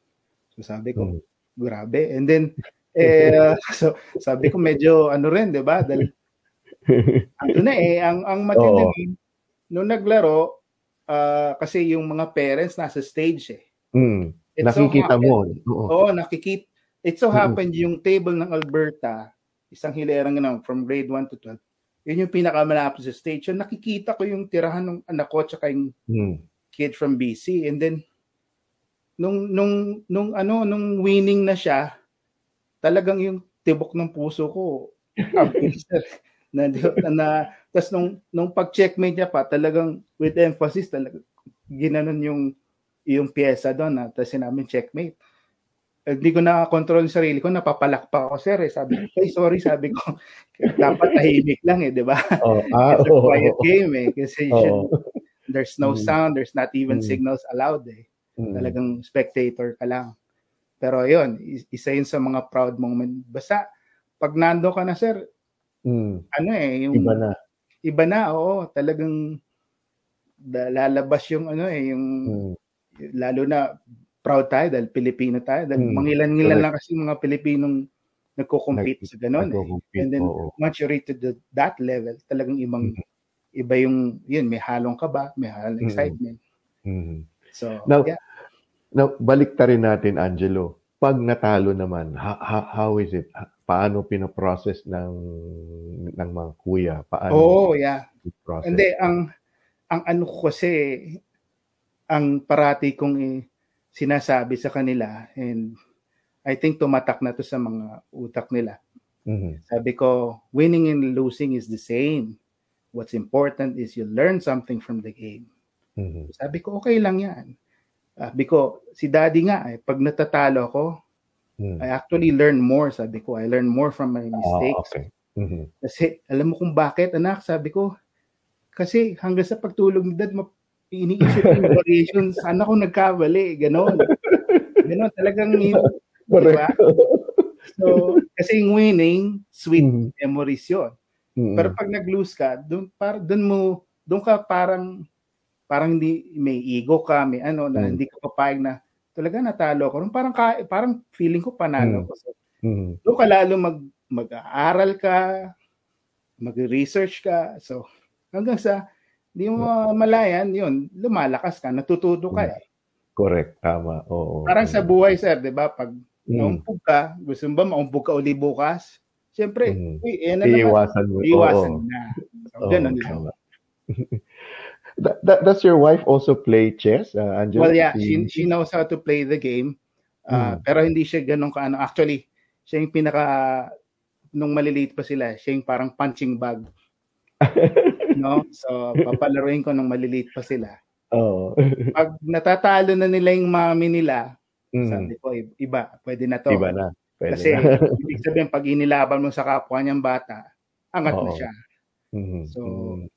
So sabi ko, Mhm. grabe. And then, eh, so sabi ko medyo ano rin, di ba? Dahil ano na eh, ang, ang matindi nun, nung naglaro, ah, kasi yung mga parents nasa stage eh. Mhm. It so Nakikita mo. happened- Oo. Oo, nakikita. It so Mm. happened yung table ng Alberta, isang hilerang ganun, from grade 1 to 12, Yun yung pinakamalapit sa stage. So nakikita ko yung tirahan ng anak ko tsaka yung Mm. kid from BC. And then, nung, nung, nung, ano, nung winning na siya, talagang yung tibok ng puso ko, abilis na, na, na, tapos nung, nung pag-checkmate niya pa, talagang with emphasis, talagang ginanon yung yung pyesa doon na tapos sinabi checkmate. Hindi ko na-control yung sarili ko, napapalakpak ako, sir. Eh. Sabi ko, ay, sorry, sabi ko, dapat tahimik lang eh, di ba? Oh, ah, It's a oo. quiet game eh. Kasi Oo. should- there's no Mm. sound, there's not even Mm. signals allowed eh. Mm. Talagang spectator ka lang. Pero yun, is- isa yun sa mga proud moment. Basta, pag nando ka na, sir, Mm. ano eh, yung Iba na. iba na, oo, talagang lalabas yung ano eh, yung Mm. lalo na proud tayo dahil Pilipino tayo. Dahil Mm, mangilan-ngilan lang kasi mga Pilipinong nagko-compete Nag- sa ganun eh. And then oo. once you reach to the, that level, talagang ibang Mm. iba yung yun, may halong kaba, may halong Mm. excitement. Mm. So, Now, yeah. Now, balik ta rin natin, Angelo. Pag natalo naman, ha, ha- how is it? Ha- Paano pinoprocess ng ng mga kuya? Paano Oo, yeah. process? Hindi, ang ang ano ko kasi, ang parati kong eh, sinasabi sa kanila and I think tumatak na to sa mga utak nila. Mhm. Sabi ko, winning and losing is the same. What's important is you learn something from the game. Mhm. Sabi ko, okay lang yan. Sabi ko, si daddy nga, eh, pag natatalo ako, Mhm. I actually learn more, sabi ko. I learn more from my Ah, mistakes. okay. Mhm. Kasi, alam mo kung bakit, anak, sabi ko, kasi hanggang sa pagtulog ni dad, map- iniisip ko yung variations, saan ako nagkabali, ganon. Ganon, talagang, yun, di ba? Correct. So, kasi yung winning, sweet Mhm. memories yun. Mhm. Pero pag nag-lose ka, doon para doon mo doon ka parang parang hindi may ego ka, may ano na Mm. hindi ka papayag na talaga natalo ako. Parang ka, parang feeling ko panalo Mm. ko. So, Mhm. doon ka lalo mag mag-aaral ka, mag-research ka. So, hanggang sa hindi mo malayan, yun, lumalakas ka, natututo ka eh. Correct. Tama. Oo. Parang sa buhay, sir, di ba? Pag Mm. naumpog ka, gusto mo ba maumpog ka uli bukas? Siyempre, Mm. uy, eh, na naman. Iiwasan mo. Iwasan Oo. na. So, Oo, ganun lang. That- that- does your wife also play chess, uh, Angelo? Well, yeah, she, she knows how to play the game. Uh, Mm. Pero hindi siya ganun ka ano. Actually, siya yung pinaka, nung maliliit pa sila, siya yung parang punching bag. no? So, papalaruin ko nung maliliit pa sila. Oo. Pag natatalo na nila yung mami nila, Mm. sabi ko, "I- iba, pwede na to. Iba na. Pwede Kasi, na. ibig sabihin, pag inilaban mo sa kapwa niyang bata, angat na Oo. siya. Mhm. So, Mhm.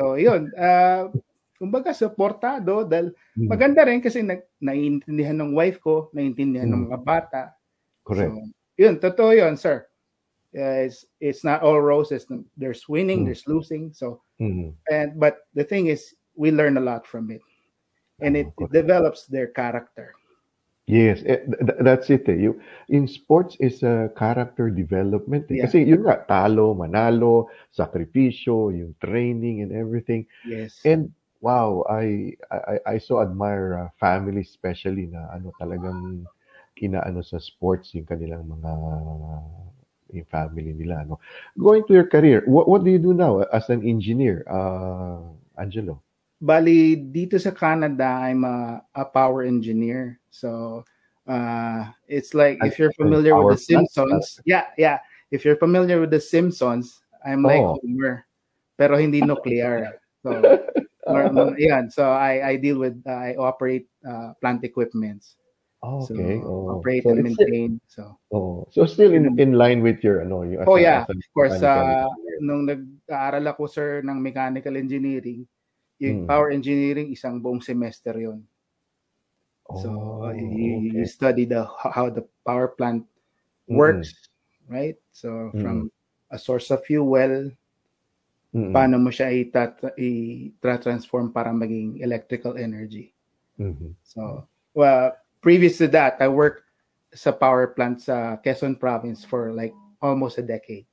So, yun. Uh, kumbaga, supportado dahil Mhm. maganda rin kasi nag, naiintindihan ng wife ko, naiintindihan ng Mm. mga bata. Correct. So, yun, totoo yun, sir. Uh, it's, it's not all roses. There's winning, Mm. there's losing. So, Mhm. and but the thing is, we learn a lot from it. And it, Oh, it develops their character. Yes, eh, th- th- that's it. Eh. You, in sports is a character development. Eh. Yeah. Kasi yun nga, talo, manalo, sakripisyo, yung training and everything. Yes. And wow, I I, I so admire uh, family especially na ano talagang inaano sa sports yung kanilang mga yung family nila no. Going to your career, what what do you do now as an engineer, uh, Angelo? Bali, dito sa Canada, I'm a, a power engineer. So, uh, it's like if you're familiar with The? Simpsons, yeah, yeah. If you're familiar with The Simpsons, I'm like Oh. Homer, pero hindi nuclear. So, or, yan. So, I, I deal with, uh, I operate uh, plant equipments. Oh, So, okay. oh. operate So and maintain. So, Oh, so still in in line with your ano, as oh yeah, of course, uh, nung nag-aaral ako, sir, ng mechanical engineering, yung Mm. power engineering, isang buong semester yon So Oh, you, you okay. study the how the power plant works, right? So from a source of fuel, Mm-mm. paano mo siya i-transform para maging electrical energy. Mhm. So, well, previous to that, I worked sa power plant sa Quezon province for like almost a decade.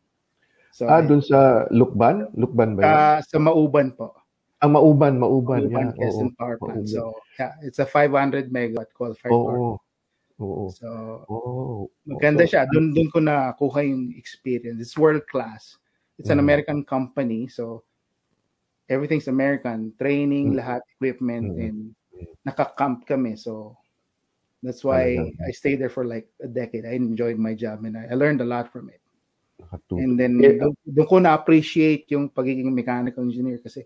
So, Ah, dun sa Lukban? Lukban ba yun? ah, sa Mauban po. Ah, Mauban, Mauban. Mauban, yeah, Quezon oo, power plant. Mauban. So, yeah, it's a 500 megawatt qualified power. Oo. Oo. So, Oo. Maganda So, siya. Doon doon ko nakuha yung experience. It's world class. it's an Mm. American company, so everything's American. Training, Mm. lahat, equipment, Mm. and naka-camp kami. So that's why Talaga. I stayed there for like a decade. I enjoyed my job and I, I learned a lot from it. And then doon, doon ko na-appreciate yung pagiging mechanical engineer kasi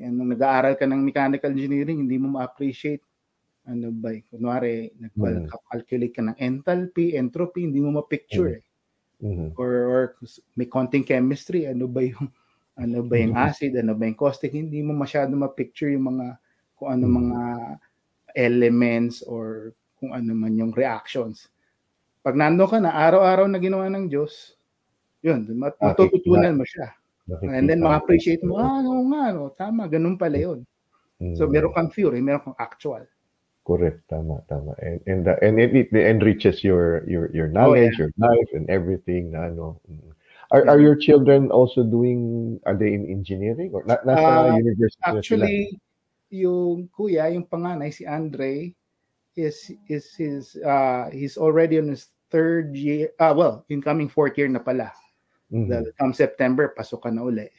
yan, nung nag-aaral ka ng mechanical engineering, hindi mo ma-appreciate ano ba, eh, kunwari, Mm. nag-calculate ka ng enthalpy, entropy, hindi mo ma-picture eh. Mhm. Or, or may konting chemistry, ano ba yung ano ba yung acid, ano ba yung caustic, hindi mo masyado ma-picture yung mga kung ano Mm. mga elements or kung ano man yung reactions. Pag nando ka na, araw-araw na ginawa ng Diyos, yun, mat- matututunan mo siya. Nakikita And then ma-appreciate mo, ah, oo nga, no, tama, ganun pala yun. So, Mm. meron kang theory, meron kang actual. Correct, tama, tama. And and the, and it, it enriches your your your knowledge, your life, and everything. Na ano. Mm. Are are your children also doing? Are they in engineering or na, nasa Ah, university na sila? Actually, yung kuya, yung panganay, si Andre, is is his uh he's already on his third year ah well incoming fourth year na pala Mhm. Dahil come September pasok ka na uli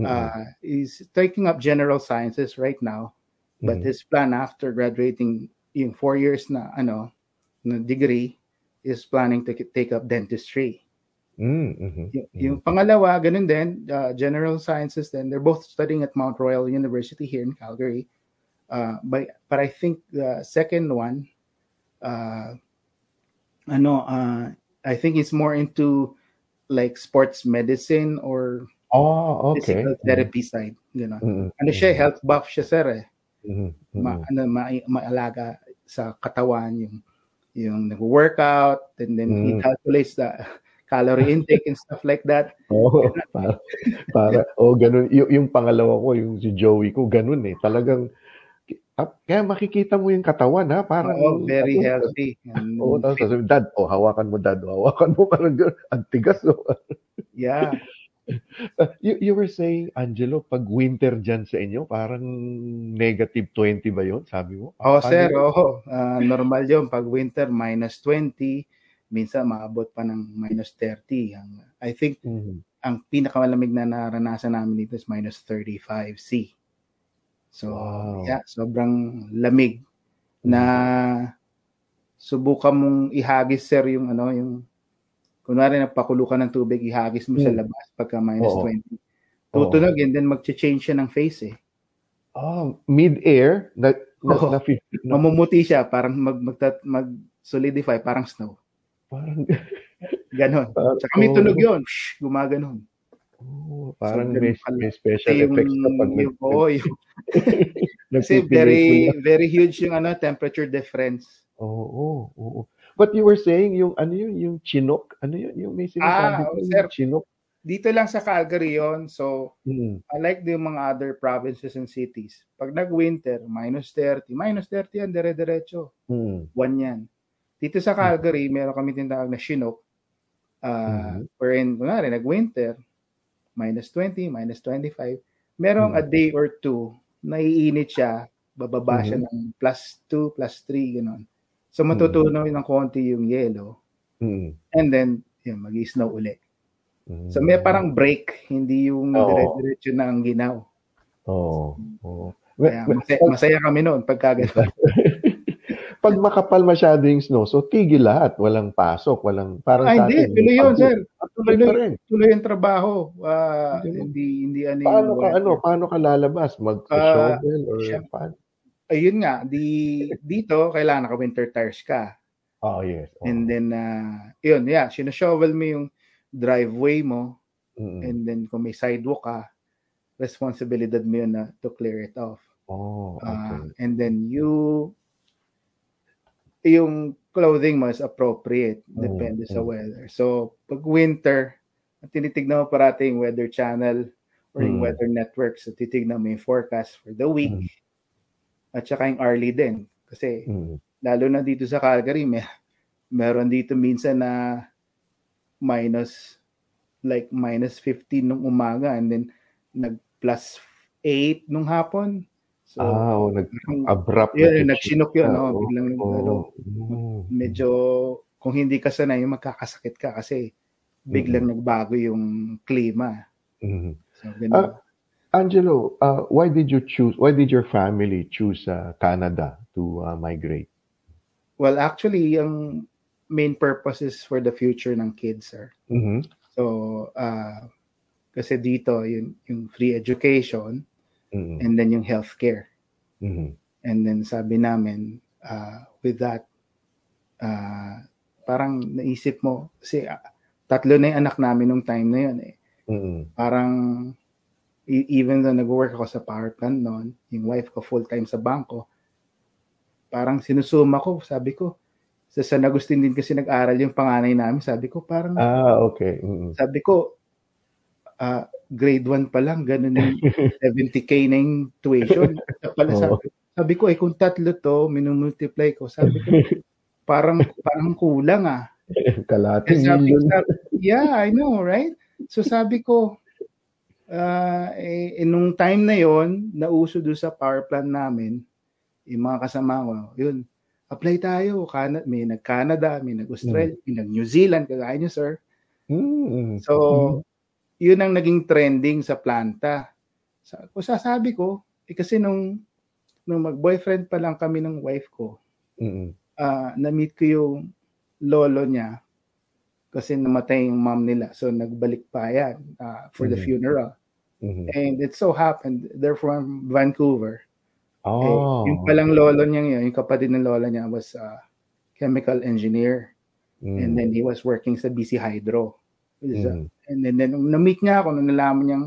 Mhm. uh he's taking up general sciences right now but Mhm. his plan after graduating yung four years na ano na degree is planning to take up dentistry Mm, mhm, yung, mhm. yung pangalawa, ganun din, uh, general sciences then they're both studying at Mount Royal University here in Calgary. Uh, but, but I think the second one, uh, ano, uh, I think it's more into like sports medicine or Oh, okay. physical therapy side. Gano'n. Mhm, Ano siya, mhm, health buff siya, sir eh. mhm, Ma, mhm. ano, ma, maalaga sa katawan, yung, yung nag-workout, and then he Mm. calculates the calorie intake and stuff like that. Oo, para, para, oh, ganun. Y- yung pangalawa ko, yung si Joey ko, ganun eh. Talagang, ah, kaya makikita mo yung katawan ha, parang, Oo, very ano, healthy. Oo, tapos sasabihin, dad, oh, hawakan mo, dad, oh, hawakan mo, parang. Ang tigas, oh. yeah. you, you were saying, Angelo, pag winter dyan sa inyo, parang negative 20 ba yun? Sabi mo? Oh, Paano sir, oh, normal 'yon pag winter minus 20, minsan maabot pa ng minus 30. Ang I think Mhm. ang pinakamalamig na naranasan namin dito is minus 35 C. So, Wow. yeah, sobrang lamig na subukan mong ihagis sir yung ano yung kunwari nagpakulo ka ng tubig ihagis mo sa Mm. labas pagka minus Oo. 20. Tutunog and then mag-change siya ng face eh. Oh, mid-air, na, na, Oo. na, na, Mamumuti siya parang mag mag, mag solidify parang snow. parang, Ganon. Tsaka may oo. tunog yun. Shh, gumaganon. Oh, parang So, may, may special yung, effects na pag yung, oo, yung, kasi very, very huge yung ano, temperature difference. Oo, oo, oo. But you were saying yung ano yun, yung Chinook, ano yun, yung may sinasabi Ah, oh, yung sir. Chinook. Dito lang sa Calgary yon So, Mm. unlike the mga other provinces and cities, pag nag-winter, minus 30, minus 30 yan, dire-diretso. Mm. One yan. Dito sa Calgary, meron kami tinatawag na Chinook. Uh, Mhm. Wherein, kunwari, nag-winter, minus 20, minus 25. Merong Mhm. a day or two, naiinit siya, bababa siya Mhm. ng plus 2, plus 3, gano'n. So, matutunaw ng konti yung yellow. Mm. And then, yun, mag-snow uli. Mm. So, may parang break, hindi yung Oo. dire-diretso na ang ginaw. Oo. oo. Kaya masaya, masaya kami noon pagka. Pag makapal masyado yung snow, so tigil lahat, walang pasok, walang parang Ah, sa hindi. Tuloy yun, sir. Ah, tuloy rin. Tuloy yung trabaho. Ah, Hindi hindi, hindi ano yung Paano ka ano, paano ka lalabas? Mag-shovel or siya- paano? Ayun nga, di, dito, kailangan naka-winter tires ka. Oh, yes. oo. And then, uh, yun, yeah, sinashovel mo yung driveway mo. Mm-mm. And then, kung may sidewalk ka, responsibilidad mo yun na to clear it off. Oh, Uh, okay. and then, you, yung clothing mo is appropriate. Depende Mm, sa weather. So, pag winter, tinitignan mo parati yung weather channel or yung Mm. weather network. So, titignan mo yung forecast for the week. Mm. At saka yung hourly din. Kasi, Mm. lalo na dito sa Calgary, may, meron dito minsan na minus like minus 15 nung umaga and then nag plus 8 nung hapon. So, ah, oh, nag abrupt. yun, na nagsinok yun, no? oo, Biglang, oo. ano, Mm. medyo, kung hindi ka sanay, magkakasakit ka kasi biglang nagbago yung klima. Mhm. So, ganun. Ah, Angelo, uh, why did you choose, why did your family choose uh, Canada to uh, migrate? well, actually, yung main purpose is for the future ng kids, sir. Mhm. So, uh, kasi dito, yung, yung free education Mhm. and then yung healthcare. Mhm. And then sabi namin, uh, with that, uh, parang naisip mo, kasi uh, tatlo na yung anak namin nung time na yun eh. Mhm. Parang, e- even though nag-work ako sa power plant noon, yung wife ko full-time sa bangko, parang sinusuma ko, sabi ko, sa San Agustin din kasi nag-aral yung panganay namin, sabi ko, parang, Ah, okay. Mhm. sabi ko, ah, grade 1 pa lang, ganun yung 70k na yung tuition. Pala, sabi, sabi ko, eh, kung tatlo to, minumultiply ko, sabi ko, parang, parang kulang ah. Kalating Eh, sabi, sabi, yeah, I know, right? So sabi ko, ah, eh, eh, nung time na yon nauso doon sa power plant namin, yung mga kasama ko, yun, apply tayo. Canada, may nag-Canada, may nag-Australia, may nag-New Zealand, kagaya niyo, sir. Mhm. So, yun ang naging trending sa planta. Sa, kung sasabi ko, eh, kasi nung, nung mag-boyfriend pa lang kami ng wife ko, Mhm. ah, na-meet ko yung lolo niya kasi namatay yung mom nila. So, nagbalik pa yan ah, for the Mhm. funeral. Mhm. And it so happened, they're from Vancouver. Oh. Eh, yung palang lolo niya yun, yung kapatid ng lola niya was a chemical engineer. Mhm. And then he was working sa BC Hydro. Mhm. And then, then nung na-meet niya ako, nung nalaman niyang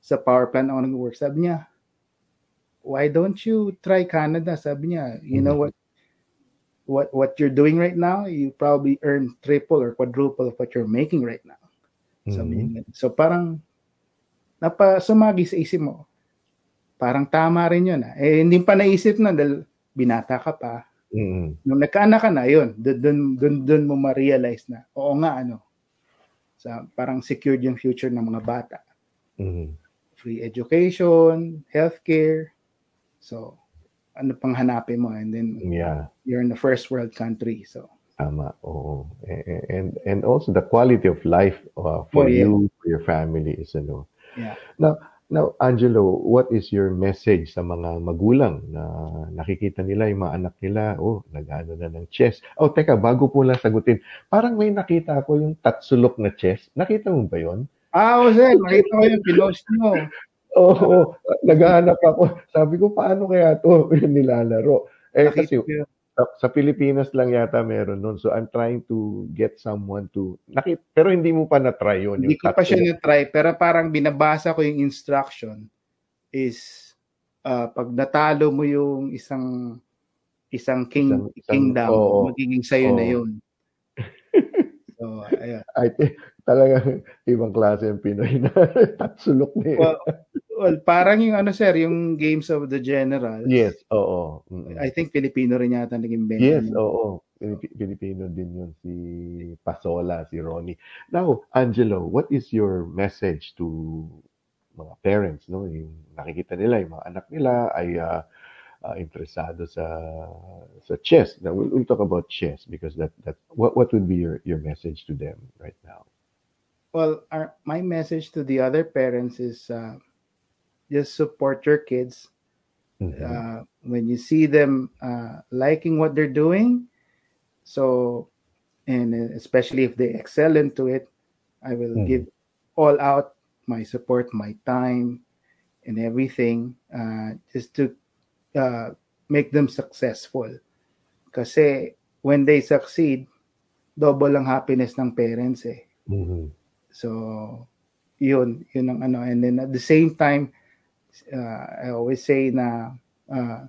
sa power plant ako nag-work, sabi niya, why don't you try Canada? Sabi niya, you know what, what what you're doing right now, you probably earn triple or quadruple of what you're making right now. Sabi Mhm. niya. So parang napasumagi sa isip mo, parang tama rin yun. Ah. Eh, hindi pa naisip na dahil binata ka pa. Mhm. Nung nagkaanak ka na, yun, dun, dun, dun mo ma-realize na, oo nga, ano, sa, parang secured yung future ng mga bata. Mhm. Free education, healthcare. So, ano pang hanapin mo? And then, Yeah. you're in the first world country. So, Tama, oo. And and also the quality of life uh, Oh, for yeah. you, for your family is ano. yeah. Now, now Angelo, what is your message sa mga magulang na nakikita nila yung mga anak nila, oh, nag-ano na ng chess. Oh, teka, bago po lang sagutin, parang may nakita ako yung tatsulok na chess. Nakita mo ba yon? Ah, oh, sir, nakita ko yung pinost mo. Oo, naghahanap ako. Sabi ko, paano kaya to nilalaro? Eh, kasi. Sa, sa Pilipinas lang yata meron nun. So, I'm trying to get someone to... Nakit, pero hindi mo pa na-try yun. Hindi yung ko pa siya tatsulok. na-try, pero parang binabasa ko yung instruction is ah, pag natalo mo yung isang isang king Isang- isang- kingdom, oo. magiging sayo na Oo. yun. so, ayun. I think talagang ibang klase yung Pinoy na tatsulok na yun. Well, well, parang yung ano sir, yung Games of the Generals. yes, oo. Mm. I think Filipino rin yata naging benta. Yes, niya. oo. Pilipino din yun si Pasola, si Ronnie. Now, Angelo, what is your message to mga parents, no? Yung nakikita nila, yung mga anak nila ay ah, ah, interesado sa sa chess. Now, we'll, we'll talk about chess because that that what what would be your your message to them right now? Well, our, my message to the other parents is uh, just support your kids. Mhm. Uh, when you see them uh, liking what they're doing, so and especially if they excel into it, I will Mhm. give all out my support, my time, and everything uh, just to uh, make them successful. Because when they succeed, double ang happiness ng parents eh. Mhm. So, yun, yun ang ano. And then at the same time, uh, I always say na uh,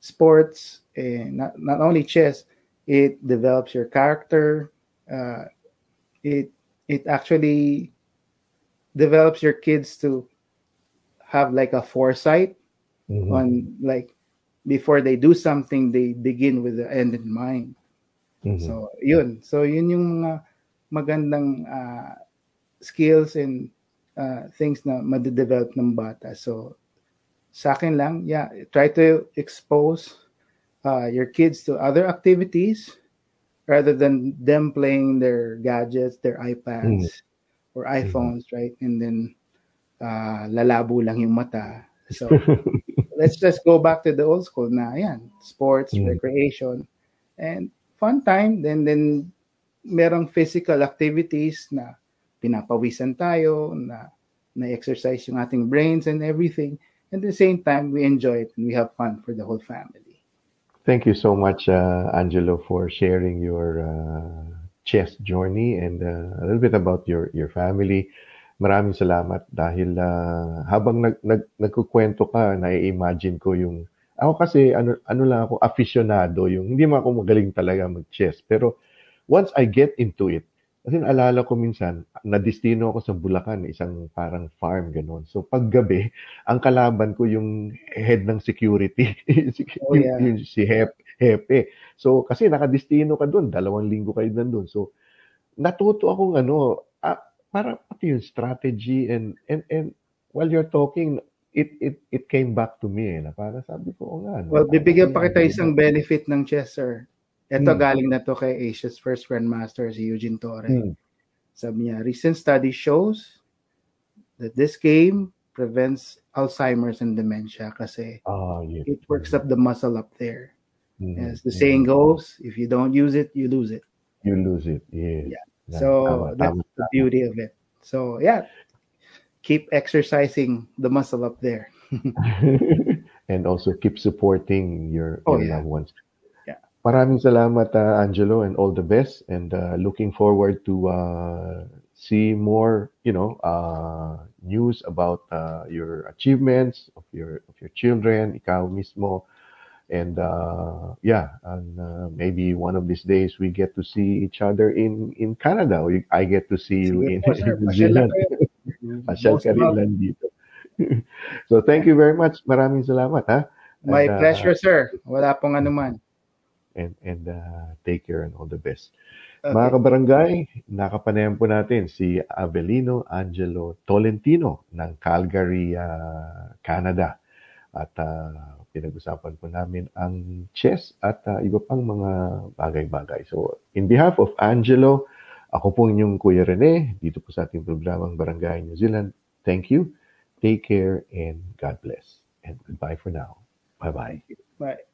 sports, eh, not, not only chess, it develops your character. Uh, it it actually develops your kids to have like a foresight Mhm. on like before they do something, they begin with the end in mind. Mhm. So, yun. So, yun yung mga magandang ah, skills and ah, things na madidevelop ng bata. So, sa akin lang, yeah, try to expose uh, your kids to other activities rather than them playing their gadgets, their iPads or iPhones, right? And then uh, lalabo lang yung mata. So, let's just go back to the old school na, ayan, sports, mm. recreation, and fun time. Then, then, merong physical activities na pinapawisan tayo, na na-exercise yung ating brains and everything. And at the same time, we enjoy it and we have fun for the whole family. Thank you so much, uh, Angelo, for sharing your uh, chess journey and uh, a little bit about your your family. Maraming salamat dahil uh, habang nag, nag nagkukwento ka, na-imagine ko yung ako kasi ano ano lang ako aficionado, yung hindi man ako magaling talaga mag-chess, pero once I get into it, kasi naalala ko minsan, na-destino ako sa Bulacan, isang parang farm, gano'n. So, paggabi, ang kalaban ko yung head ng security, oh, yeah. yung, si Hep, Hepe. So, kasi nakadestino ka doon, dalawang linggo kayo nandun. So, natuto akong ano, ah, para pati yung strategy and, and, and while you're talking, it it it came back to me eh, na para sabi ko, oh, nga. No, well, bibigyan pa kita isang benefit ng chess, sir. Ito hmm. galing na to kay Asia's first grandmaster, si Eugene Torre. Hmm. Sabi niya, recent study shows that this game prevents Alzheimer's and dementia kasi oh, yeah. it works up the muscle up there. Mm-hmm. As the saying goes, if you don't use it, you lose it. You lose it, yeah. Yeah. So that's the beauty of it. So yeah, keep exercising the muscle up there. and also keep supporting your, oh, your loved ones. Maraming salamat, uh, Angelo, and all the best. And uh, looking forward to uh, see more, you know, uh, news about uh, your achievements of your of your children, ikaw mismo. And uh, yeah, and uh, maybe one of these days we get to see each other in in Canada. I get to see you in, in New Zealand. Pasyal ka rin lang dito. so thank you very much. Maraming salamat ha. My and, pleasure, sir. Wala pong anuman and, and uh, take care and all the best. Okay. Mga kabarangay, nakapanayam po natin si Avelino Angelo Tolentino ng Calgary, uh, Canada. At uh, pinag-usapan po namin ang chess at uh, iba pang mga bagay-bagay. So, in behalf of Angelo, ako po inyong Kuya Rene, dito po sa ating programang Barangay New Zealand. Thank you, take care, and God bless. And goodbye for now. Bye-bye. Bye.